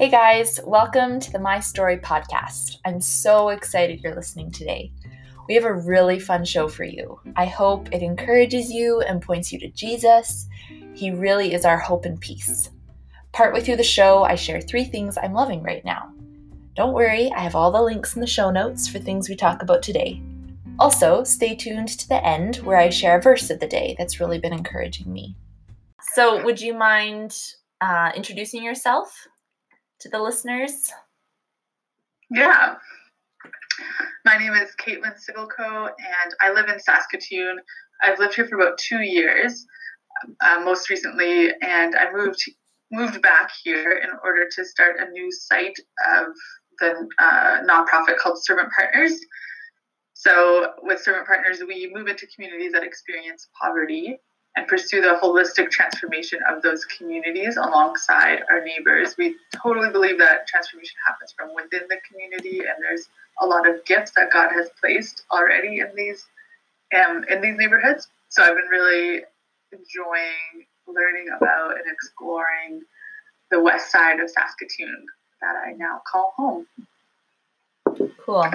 Hey guys, welcome to the My Story podcast. I'm so excited you're listening today. We have a really fun show for you. I hope it encourages you and points you to Jesus. He really is our hope and peace. Partway through the show, I share three things I'm loving right now. Don't worry, I have all the links in the show notes for things we talk about today. Also, stay tuned to the end where I share a verse of the day that's really been encouraging me. So, would you mind uh, introducing yourself to the listeners? Yeah. My name is Caitlin Sigelko, and I live in Saskatoon. I've lived here for about two years, uh, most recently, and I moved moved back here in order to start a new site of the uh, nonprofit called Servant Partners. So, with Servant Partners, we move into communities that experience poverty and pursue the holistic transformation of those communities alongside our neighbors. We totally believe that transformation happens from within the community, and there's a lot of gifts that God has placed already in these um, in these neighborhoods. So I've been really enjoying learning about and exploring the west side of Saskatoon that I now call home. Cool.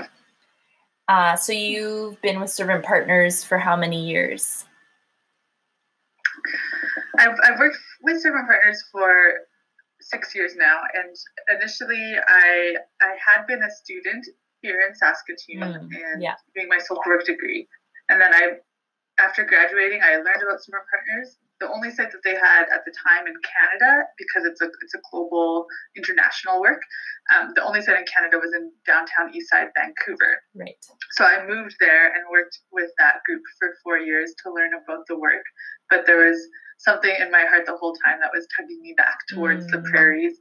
Uh, so you've been with Servant Partners for how many years? I've, I've worked with Servant Partners for six years now, and initially I I had been a student here in Saskatoon mm, and yeah. doing my social work degree, and then I after graduating I learned about Servant Partners. The only site that they had at the time in Canada, because it's a it's a global international work, um, the only site in Canada was in downtown Eastside, Vancouver. Right. So I moved there and worked with that group for four years to learn about the work. But there was something in my heart the whole time that was tugging me back towards mm. the prairies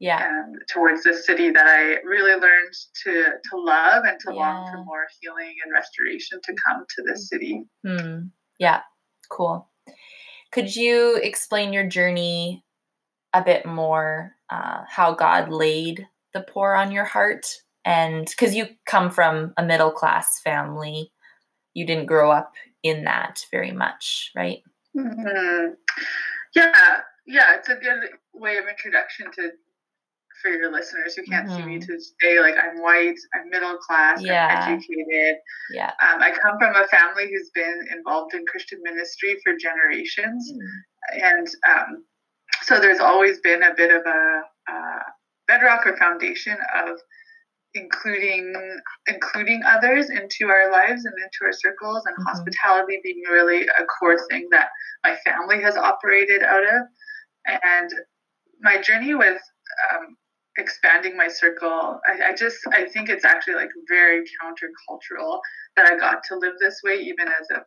yeah and towards the city that i really learned to to love and to yeah. long for more healing and restoration to come to this city mm. yeah cool could you explain your journey a bit more uh, how god laid the poor on your heart and because you come from a middle class family you didn't grow up in that very much right Mm-hmm. Yeah, yeah, it's a good way of introduction to for your listeners who can't mm-hmm. see me mm-hmm. to say like I'm white, I'm middle class, yeah. I'm educated. Yeah. Um, I come from a family who's been involved in Christian ministry for generations, mm-hmm. and um, so there's always been a bit of a, a bedrock or foundation of including including others into our lives and into our circles and mm-hmm. hospitality being really a core thing that my family has operated out of and my journey with um, expanding my circle I, I, just i think it's actually like very countercultural that i got to live this way even as a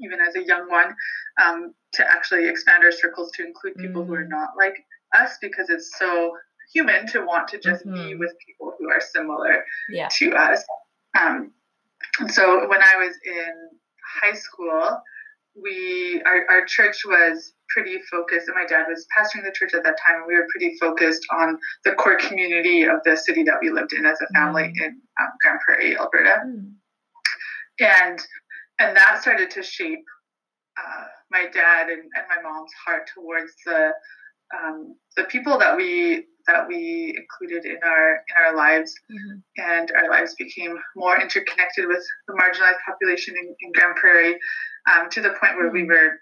even as a young one um, to actually expand our circles to include people mm-hmm. who are mm. not like us because it's so human to want to just mm-hmm. be with people who are similar yeah. to us. Um, so when I was in high school, we our, our church was pretty focused, and my dad was pastoring the church at that time. And we were pretty focused on the core community of the city that we lived in as a family mm. in um, Grande Prairie, Alberta, mm. and and that started to shape uh, my dad and, and my mom's heart towards the um, the people that we that we included in our in our lives, mm-hmm. and our lives became more interconnected with the marginalized population in, in Grande Prairie, um, to the point where mm-hmm. we were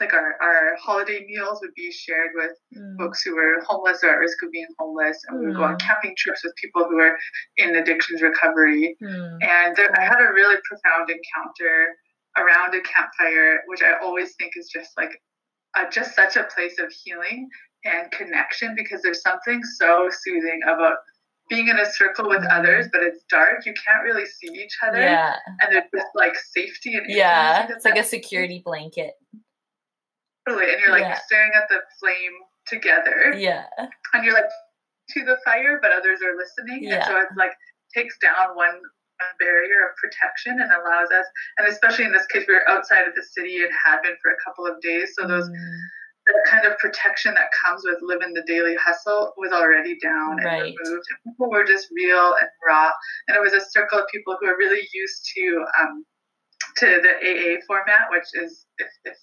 like our, our holiday meals would be shared with mm. folks who were homeless or at risk of being homeless and mm. we would go on mm. camping trips with people who were in addictions recovery mm. and there, i had a really profound encounter around a campfire which i always think is just like a, just such a place of healing and connection because there's something so soothing about being in a circle with others, but it's dark. You can't really see each other. Yeah. And there's this like safety and yeah, it's like a security blanket. Totally, and you're like yeah. staring at the flame together. Yeah. And you're like to the fire, but others are listening. Yeah. And so it's like takes down one barrier of protection and allows us, and especially in this case, we were outside of the city and had been for a couple of days. So those mm the kind of protection that comes with living the daily hustle was already down and right. removed. And people were just real and raw. And it was a circle of people who are really used to um, to the AA format, which is if, if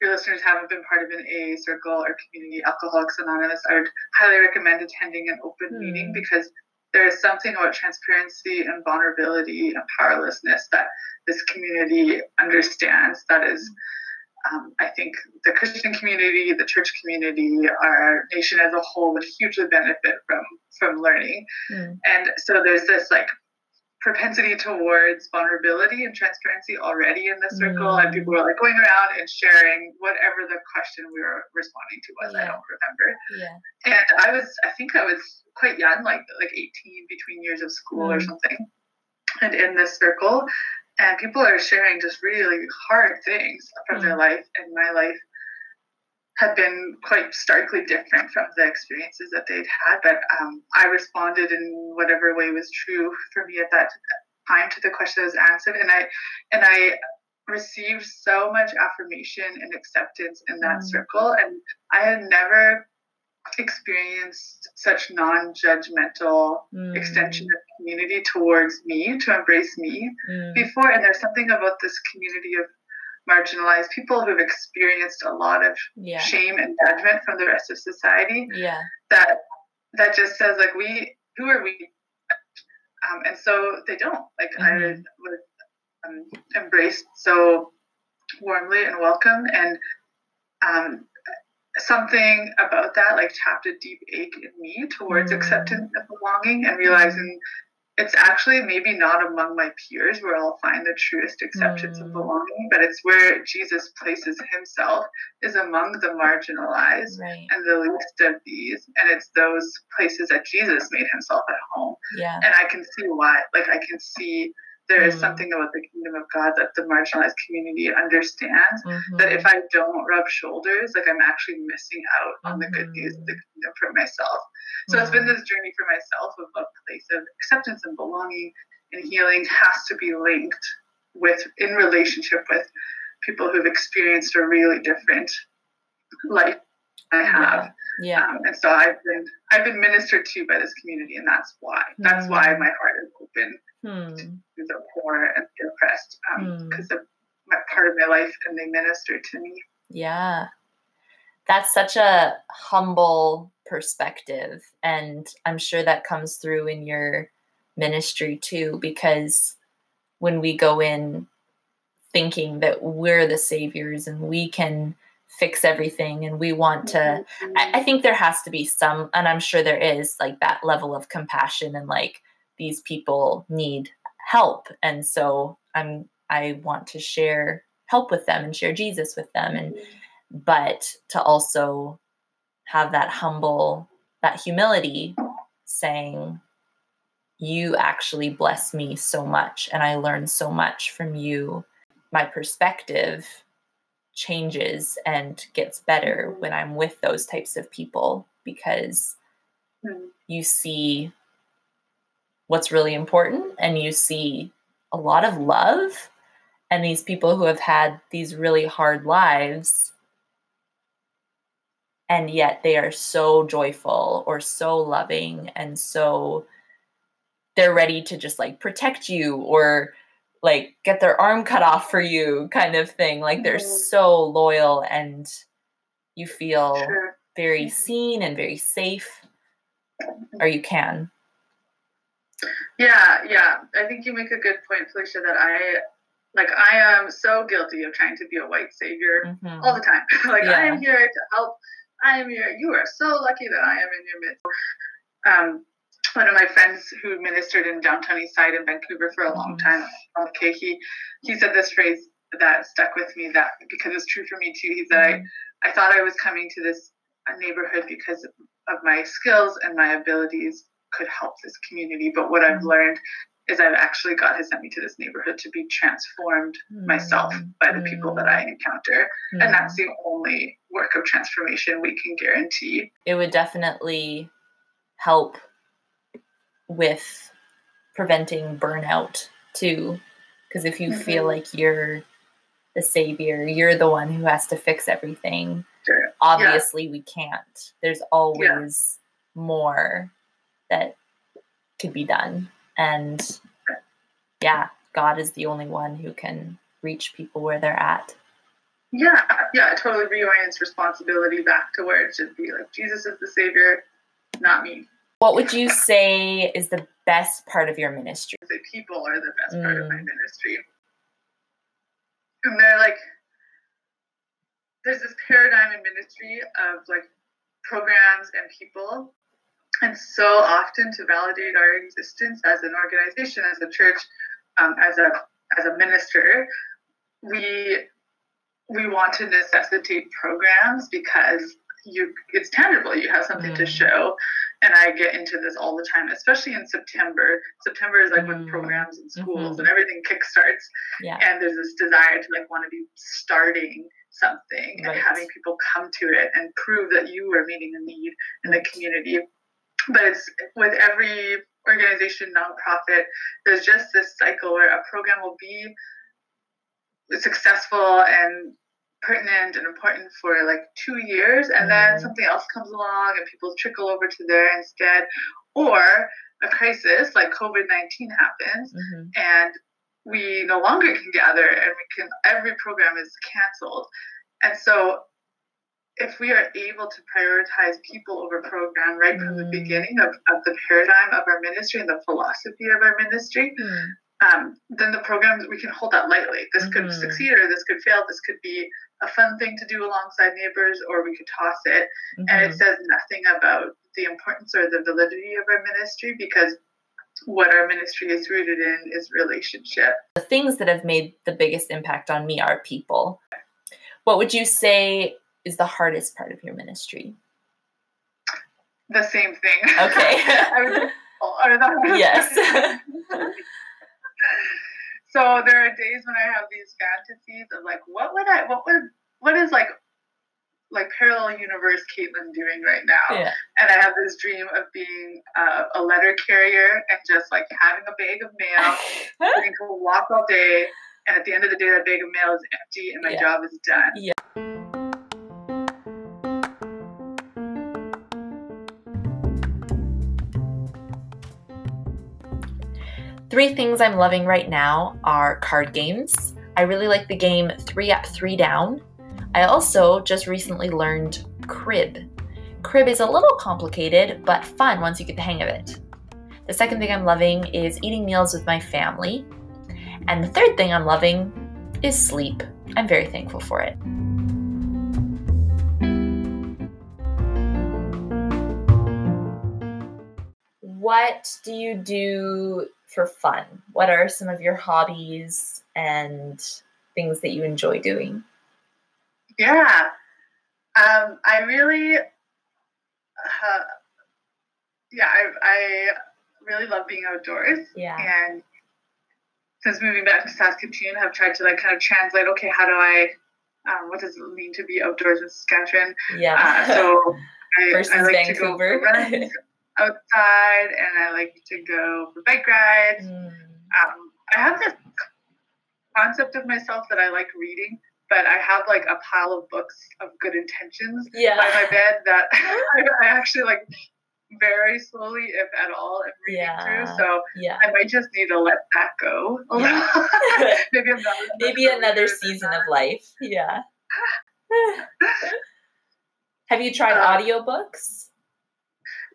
your listeners haven't been part of an AA circle or community Alcoholics Anonymous, I would highly recommend attending an open mm. meeting because there is something about transparency and vulnerability and powerlessness that this community understands that is um, I think the Christian community, the church community, our nation as a whole would hugely benefit from from learning. Mm. And so there's this like propensity towards vulnerability and transparency already in the circle, mm. and people were like going around and sharing whatever the question we were responding to was. Yeah. I don't remember. Yeah. And I was, I think I was quite young, like like 18, between years of school mm. or something. And in this circle, and people are sharing just really hard things from mm. their life and my life had been quite starkly different from the experiences that they'd had but um, i responded in whatever way was true for me at that time to the question that was answered and i and i received so much affirmation and acceptance in that mm. circle and i had never experienced such non-judgmental mm. extension of community towards me to embrace me mm. before and there's something about this community of marginalized people who've experienced a lot of yeah. shame and judgment from the rest of society yeah that that just says like we who are we um, and so they don't like mm-hmm. i was um, embraced so warmly and welcome and um, something about that like tapped a deep ache in me towards mm. acceptance and belonging and realizing it's actually maybe not among my peers where I'll find the truest acceptance mm. of belonging, but it's where Jesus places himself is among the marginalized right. and the least of these. And it's those places that Jesus made himself at home. Yeah. And I can see why. Like I can see there is mm. something about the kingdom of God that the marginalized community understands. Mm-hmm. That if I don't rub shoulders, like I'm actually missing out on mm-hmm. the good news of the mm-hmm. kingdom for myself. So mm-hmm. it's been mm. this journey for myself of a place of acceptance and belonging and healing has to be linked with in relationship with people who've experienced a really different life I have. Yeah. yeah. Um, and so I've been I've been ministered to by this community, and that's why. That's why my heart open hmm. to the poor and the oppressed because um, hmm. of part of my life, and they minister to me. Yeah, that's such a humble perspective, and I'm sure that comes through in your ministry too, because when we go in thinking that we're the saviors and we can fix everything and we want to mm-hmm. I, I, think there has to be some and i'm sure there is like that level of compassion and like these people need help and so i'm i want to share help with them and share jesus with them and but to also have that humble that humility saying you actually bless me so much and i learn so much from you my perspective changes and gets better when I'm with those types of people because mm. you see what's really important and you see a lot of love and these people who have had these really hard lives and yet they are so joyful or so loving and so they're ready to just like protect you or like get their arm cut off for you kind of thing like they're mm-hmm. so loyal and you feel sure. very mm-hmm. seen and very safe or you can yeah yeah i think you make a good point felicia that i like i am so guilty of trying to be a white savior mm-hmm. all the time like yeah. i am here to help i am here you are so lucky that i am in your midst um, one of my friends who ministered in downtown East Side in Vancouver for a long mm-hmm. time, okay, he he said this phrase that stuck with me that because it's true for me too. He said mm-hmm. I, I thought I was coming to this neighborhood because of my skills and my abilities could help this community. But what I've mm-hmm. learned is I've actually God has sent me to this neighborhood to be transformed mm-hmm. myself by the people that I encounter. Mm-hmm. And that's the only work of transformation we can guarantee. It would definitely help with preventing burnout too. Because if you mm-hmm. feel like you're the savior, you're the one who has to fix everything. Sure. Obviously, yeah. we can't. There's always yeah. more that could be done. And yeah, God is the only one who can reach people where they're at. Yeah, yeah, it totally reorients responsibility back to where it should be. Like Jesus is the savior, not me. What would you say is the best part of your ministry? Say people are the best part of my mm. ministry. And they're like there's this paradigm in ministry of like programs and people and so often to validate our existence as an organization as a church um, as a as a minister we we want to necessitate programs because you it's tangible you have something mm. to show and i get into this all the time especially in september september is like mm. when programs in schools mm-hmm. and everything kickstarts yeah. and there's this desire to like want to be starting something right. and having people come to it and prove that you are meeting a need in the community. But it's with every organization, nonprofit, there's just this cycle where a program will be successful and pertinent and important for like two years and then something else comes along and people trickle over to there instead. Or a crisis like covid-19 happens mm-hmm. and we no longer can gather and we can every program is canceled. And so if we are able to prioritize people over program right from the mm. beginning of, of the paradigm of our ministry and the philosophy of our ministry mm. um, then the programs we can hold that lightly this mm-hmm. could succeed or this could fail this could be a fun thing to do alongside neighbors or we could toss it mm-hmm. and it mm-hmm. says nothing about the importance or the validity of our ministry because what our ministry is rooted in is relationship. The things that have made the biggest impact on me are people. What would you say is the hardest part of your ministry? The same thing. Okay. yes. so there are days when I have these fantasies of like, what would I, what would, what is like like parallel universe Caitlin doing right now. Yeah. And I have this dream of being uh, a letter carrier and just like having a bag of mail, getting to walk all day, and at the end of the day, that bag of mail is empty and my yeah. job is done. Yeah. Three things I'm loving right now are card games. I really like the game Three Up, Three Down. I also just recently learned crib. Crib is a little complicated, but fun once you get the hang of it. The second thing I'm loving is eating meals with my family. And the third thing I'm loving is sleep. I'm very thankful for it. What do you do for fun? What are some of your hobbies and things that you enjoy doing? Yeah, um, I really, uh, yeah, I, I really love being outdoors. Yeah. And since moving back to Saskatoon, I have tried to like kind of translate. Okay, how do I? Um, what does it mean to be outdoors in Saskatchewan? Yeah. Uh, so I, I like Vancouver. to go runs outside, and I like to go for bike rides. Mm. Um, I have this concept of myself that I like reading but I have like a pile of books of good intentions yeah. by my bed that I actually like very slowly, if at all, am reading yeah. through. So yeah. I might just need to let that go. Yeah. maybe another, maybe another season of life. Yeah. Have you tried um, audiobooks?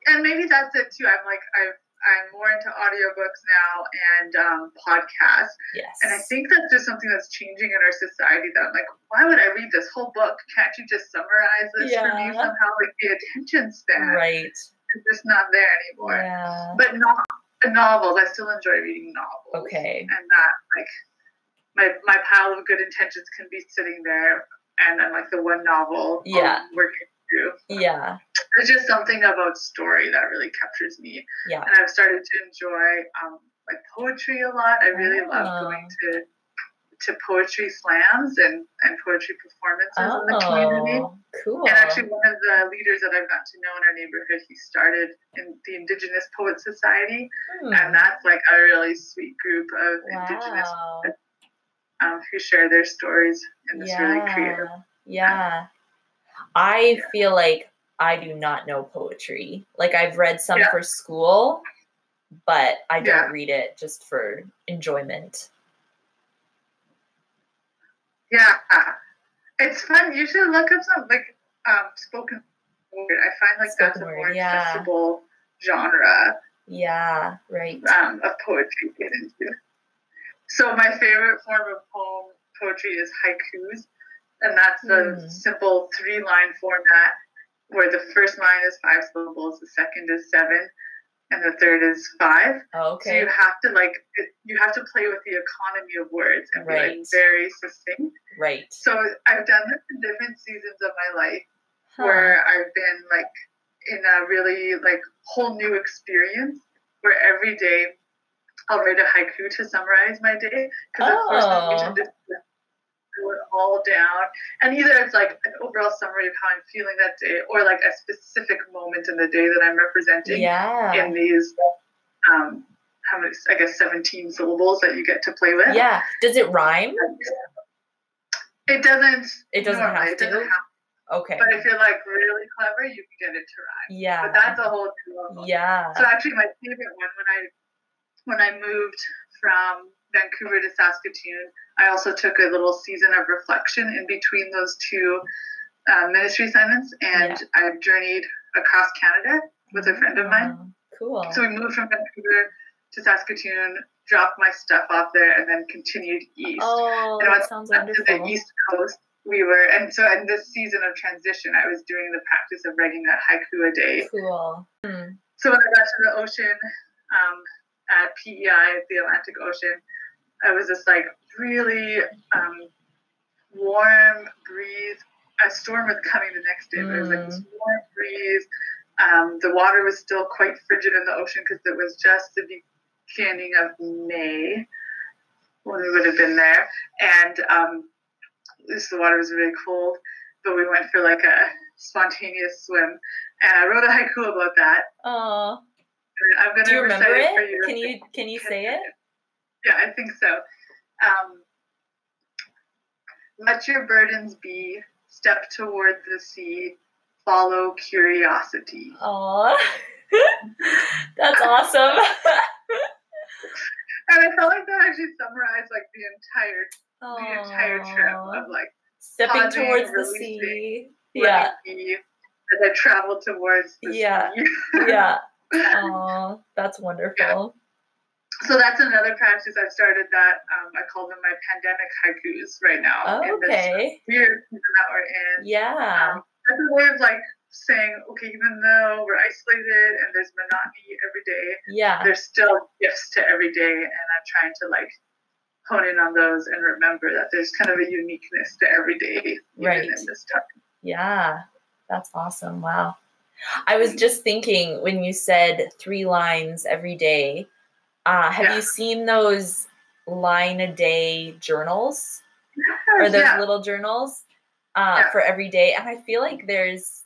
And maybe that's it too. I'm like I've I'm more into audiobooks now and um, podcasts. Yes. And I think that's just something that's changing in our society that I'm like, why would I read this whole book? Can't you just summarize this yeah. for me somehow? Like the attention span. Right. It's just not there anymore. Yeah. But not novels. I still enjoy reading novels. Okay. And that like my my pile of good intentions can be sitting there and then like the one novel yeah. working through. Yeah. There's just something about story that really captures me. Yeah. And I've started to enjoy um, like poetry a lot. I really oh. love going to to poetry slams and, and poetry performances oh, in the community. Cool. And actually one of the leaders that I've got to know in our neighborhood, he started in the Indigenous Poet Society. Hmm. And that's like a really sweet group of wow. Indigenous poets um, who share their stories in this yeah. really creative. Yeah. I feel like I do not know poetry. Like I've read some yeah. for school, but I don't yeah. read it just for enjoyment. Yeah. It's fun. You should look up some like um, spoken word. I find like that's a more yeah. accessible genre Yeah, right. um, of poetry to get into. So my favorite form of poem poetry is haikus, and that's the Hmm. simple three-line format where the first line is five syllables, the second is seven, and the third is five. Oh, So you have to like you have to play with the economy of words and be like very succinct. Right. So I've done this in different seasons of my life Huh. where I've been like in a really like whole new experience where every day I'll write a haiku to summarize my day because at first I'm Oh. It all down and either it's like an overall summary of how I'm feeling that day or like a specific moment in the day that I'm representing Yeah. in these um how many I guess 17 syllables that you get to play with. Yeah. Does it rhyme? It doesn't It doesn't normally, have it doesn't to. have Okay. But if you're like really clever, you can get it to rhyme. Yeah. But that's a whole new level. Yeah. So actually, my favorite one when I when I moved from Vancouver to Saskatoon, I also took a little season of reflection in between those two uh, ministry assignments, and I've journeyed across Canada with a friend of mine. Oh, Cool. So we moved from Vancouver to Saskatoon, dropped my stuff off there, and then continued east. Oh, And that sounds Up to the east coast, we were, and so in this season of transition, I was doing the practice of writing that haiku a day. Cool. Hmm. So when I got to the ocean um, at PEI, the Atlantic Ocean, I was just like really um, warm breeze. A storm was coming the next day, but it was like this warm breeze. Um, the water was still quite frigid in the ocean because it was just the beginning of May when we would have been there, and um, this the water was really cold. But we went for like a spontaneous swim, and I wrote a haiku about that. Oh, I'm gonna do you remember it? you. Can you can you say it? Yeah, I think so. Um, let your burdens be. Step toward the sea. Follow curiosity. Oh, that's awesome. And I felt like that actually summarized like the entire the entire trip of like Stepping pausing, towards the sea. Yeah, be as I traveled towards the Yeah. sea. yeah. Oh, that's wonderful. So that's another practice I've started that um, I call them my pandemic haikus right now. Oh, in this okay. weird that we're in. Yeah. Um, as a way of like saying, okay, even though we're isolated and there's monotony every day, Yeah. there's still gifts to every day, and I'm trying to like hone in on those and remember that there's kind of a uniqueness to every day, even Right. in this time. Yeah, that's awesome. Wow. I was just thinking when you said three lines every day, uh, have Yeah. you seen those line a day journals or those yeah, little journals uh, Yeah. for every day? And I feel like there's,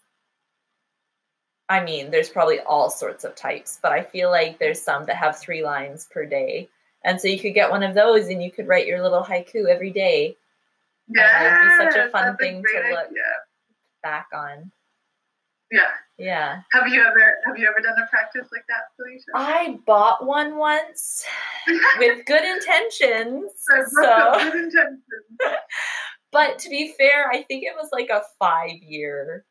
I mean, there's probably all sorts of types, but I feel like there's some that have three lines per day. And so you could get one of those and you could write your little haiku every day yeah, it'd be such a fun thing to look- idea. back on. Yeah. Yeah. Have you ever have you ever done a practice like that, Felicia? I bought one once with good intentions. So, good intentions. but to be fair, I think it was like a five year,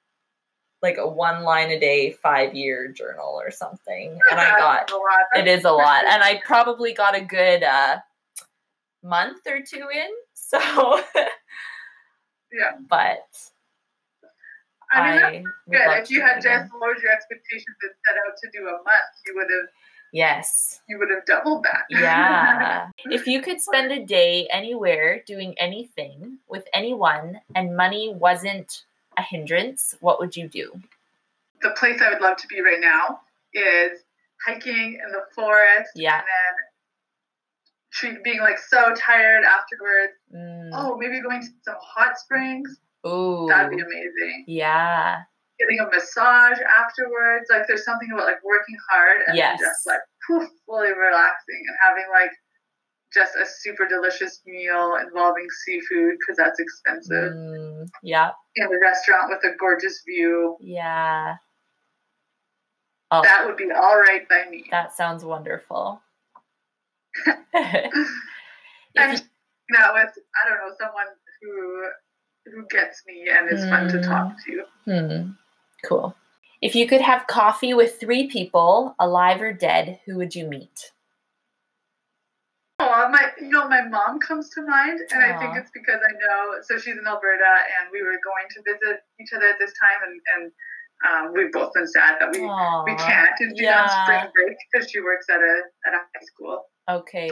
like a one line a day, five year journal or something. And I got it is a lot. And I probably got a good uh, month or two in. So, Yeah. but I mean, I good. If you had just lowered your expectations and set out to do a month, you would have yes. you would have doubled that. Yeah. if you could spend a day anywhere doing anything with anyone and money wasn't a hindrance, what would you do? the place I would love to be right now is hiking in the forest. Yeah. And then treat, being like so tired afterwards. Mm. Oh, maybe going to some hot springs. Ooh. That'd be amazing. Yeah. Getting a massage afterwards. Like there's something about like working hard and Yes. just like poof, fully relaxing and having like just a super delicious meal involving seafood because that's expensive Mm, yeah. in a restaurant with a gorgeous view. Yeah. Oh, That would be all right by me. that sounds wonderful. and you- that with I don't know someone who who gets me and is fun to talk to. Hmm. Cool. If you could have coffee with three people, alive or dead, who would you meet? Oh, my, you know, my mom comes to mind, and I think it's because I know. So she's in Alberta, and we were going to visit each other at this time, and and um, we've both been sad that we Aw, we can't. And she's yeah. on spring break because she works at a at a high school. Okay.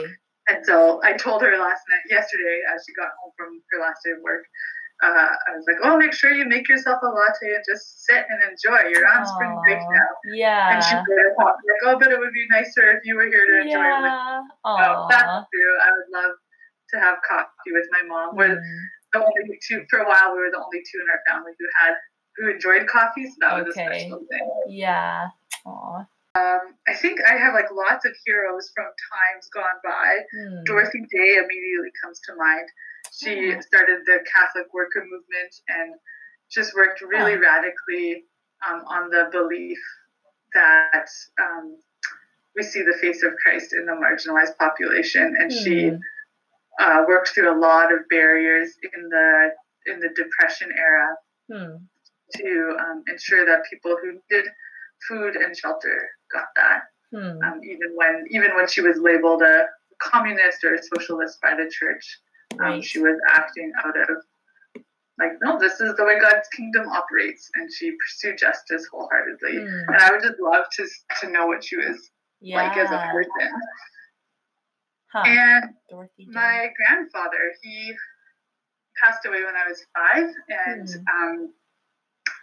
And so I told her last night, yesterday, as she got home from her last day of work, uh, I was like, "Oh, make sure you make yourself a latte and just sit and enjoy. You're on spring break now. Yeah. And she Yeah. said, like, "Oh, but it would be nicer if you were here to enjoy it with." Yeah. So Aw. that's true. I would love to have coffee with my mom. We're Hmm. the only two for a while. We were the only two in our family who had who enjoyed coffee, so that was a special thing. Yeah. Aw. I think I have like lots of heroes from times gone by. Hmm. Dorothy Day immediately comes to mind. She Oh. started the Catholic worker movement and just worked really Huh. radically um, on the belief that um, we see the face of Christ in the marginalized population, and she Hmm. uh, worked through a lot of barriers in the in the Depression era Hmm. to um, ensure that people who needed food and shelter got that Hmm. um, even when even when she was labeled a communist or a socialist by the church, um, Right. she was acting out of like, no, this is the way God's kingdom operates, and she pursued justice wholeheartedly. Hmm. And I would just love to to know what she was like as a person. Huh. And Dorothy. My grandfather, he passed away when I was five, and Hmm. um,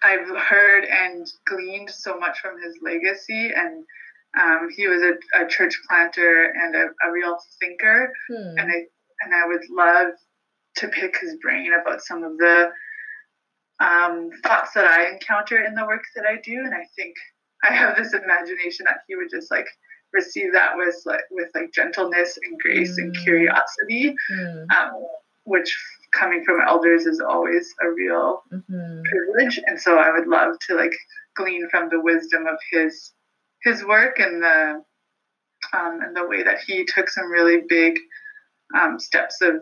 I've heard and gleaned so much from his legacy. And um, he was a, a church planter and a, a real thinker, Hmm. and I and I would love to pick his brain about some of the um, thoughts that I encounter in the work that I do. And I think I have this imagination that he would just like receive that with like with like gentleness and grace and Mm. curiosity, Hmm. um, which coming from elders is always a real Mhm. privilege. And so I would love to like glean from the wisdom of his his work and the um, and the way that he took some really big um, steps of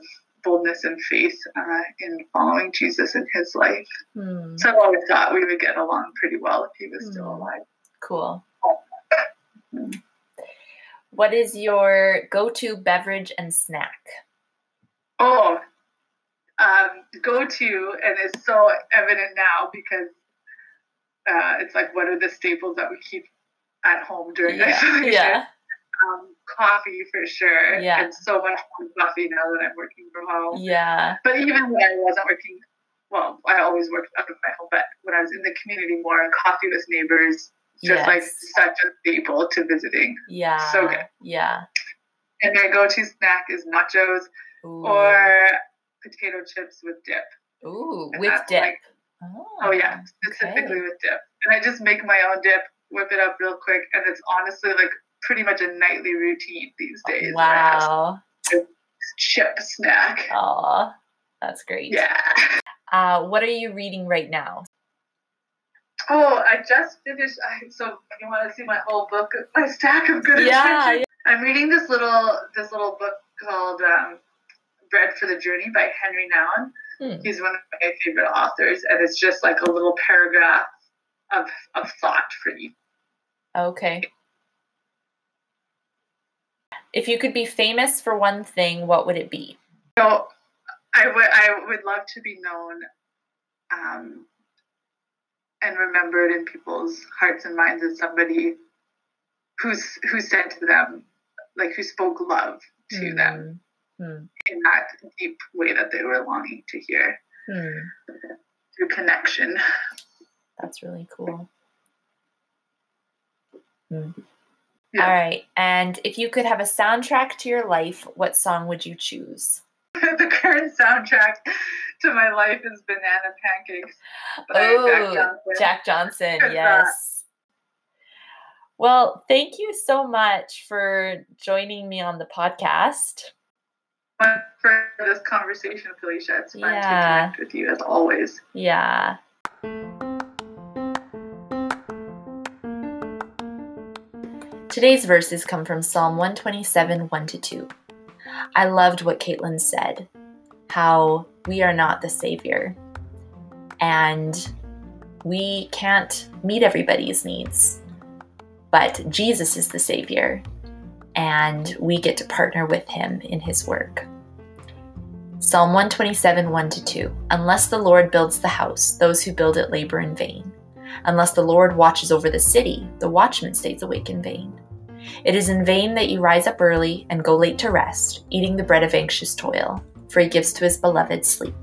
boldness and faith uh, in following Jesus in his life. Hmm. So I've always thought we would get along pretty well if he was still Hmm. alive. Cool. What is your go-to beverage and snack? Oh, um, go to, and it's so evident now because uh, it's like what are the staples that we keep at home during Yeah. isolation? Yeah. Um, coffee for sure. Yeah. And so much more coffee now that I'm working from home. Yeah. But even when I wasn't working, well, I always worked out of my home, but when I was in the community more, coffee with neighbors, just like such a staple to visiting. Yeah. So good. Yeah. And my go-to snack is nachos Ooh. or potato chips with dip. Ooh, and with dip. like- Oh yeah, specifically with dip. And I just make my own dip, whip it up real quick, and it's honestly like pretty much a nightly routine these days. where I have Wow. chip snack. Aw, that's great. Yeah. Uh, what are you reading right now? Oh, I just finished. I, so you want to see my whole book, my stack of good Yeah, intentions? I'm reading this little this little book called um, "Bread for the Journey" by Henry Nouwen. Hmm. He's one of my favorite authors, and it's just like a little paragraph of of thought for you. Okay. If you could be famous for one thing, what would it be? So I would I would love to be known um, and remembered in people's hearts and minds as somebody who's who said to them, like who spoke love to them Hmm. Hmm. in that deep way that they were longing to hear Hmm. through connection. That's really cool. Yeah. All right. And if you could have a soundtrack to your life, what song would you choose? the current soundtrack to my life is Banana Pancakes by Jack Oh, Johnson. Jack Johnson. Yes. Well, thank you so much for joining me on the podcast. For this conversation, Felicia. It's fun to Yeah. connect with you as always. Yeah. Today's verses come from Psalm 127, 1 to 2. I loved what Caitlin said how we are not the Savior. and we can't meet everybody's needs. But Jesus is the Savior, and we get to partner with Him in His work. Psalm 127 1 2 Unless the Lord builds the house, those who build it labor in vain. Unless the Lord watches over the city, the watchman stays awake in vain. It is in vain that you rise up early and go late to rest, eating the bread of anxious toil, for he gives to his beloved sleep.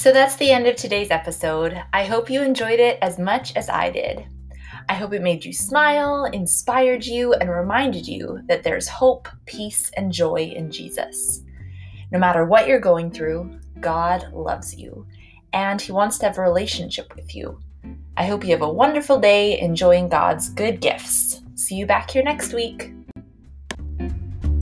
So that's the end of today's episode. I hope you enjoyed it as much as I did. I hope it made you smile, inspired you, and reminded you that there's hope, peace, and joy in Jesus. No matter what you're going through, God loves you, and He wants to have a relationship with you. I hope you have a wonderful day enjoying God's good gifts. See you back here next week.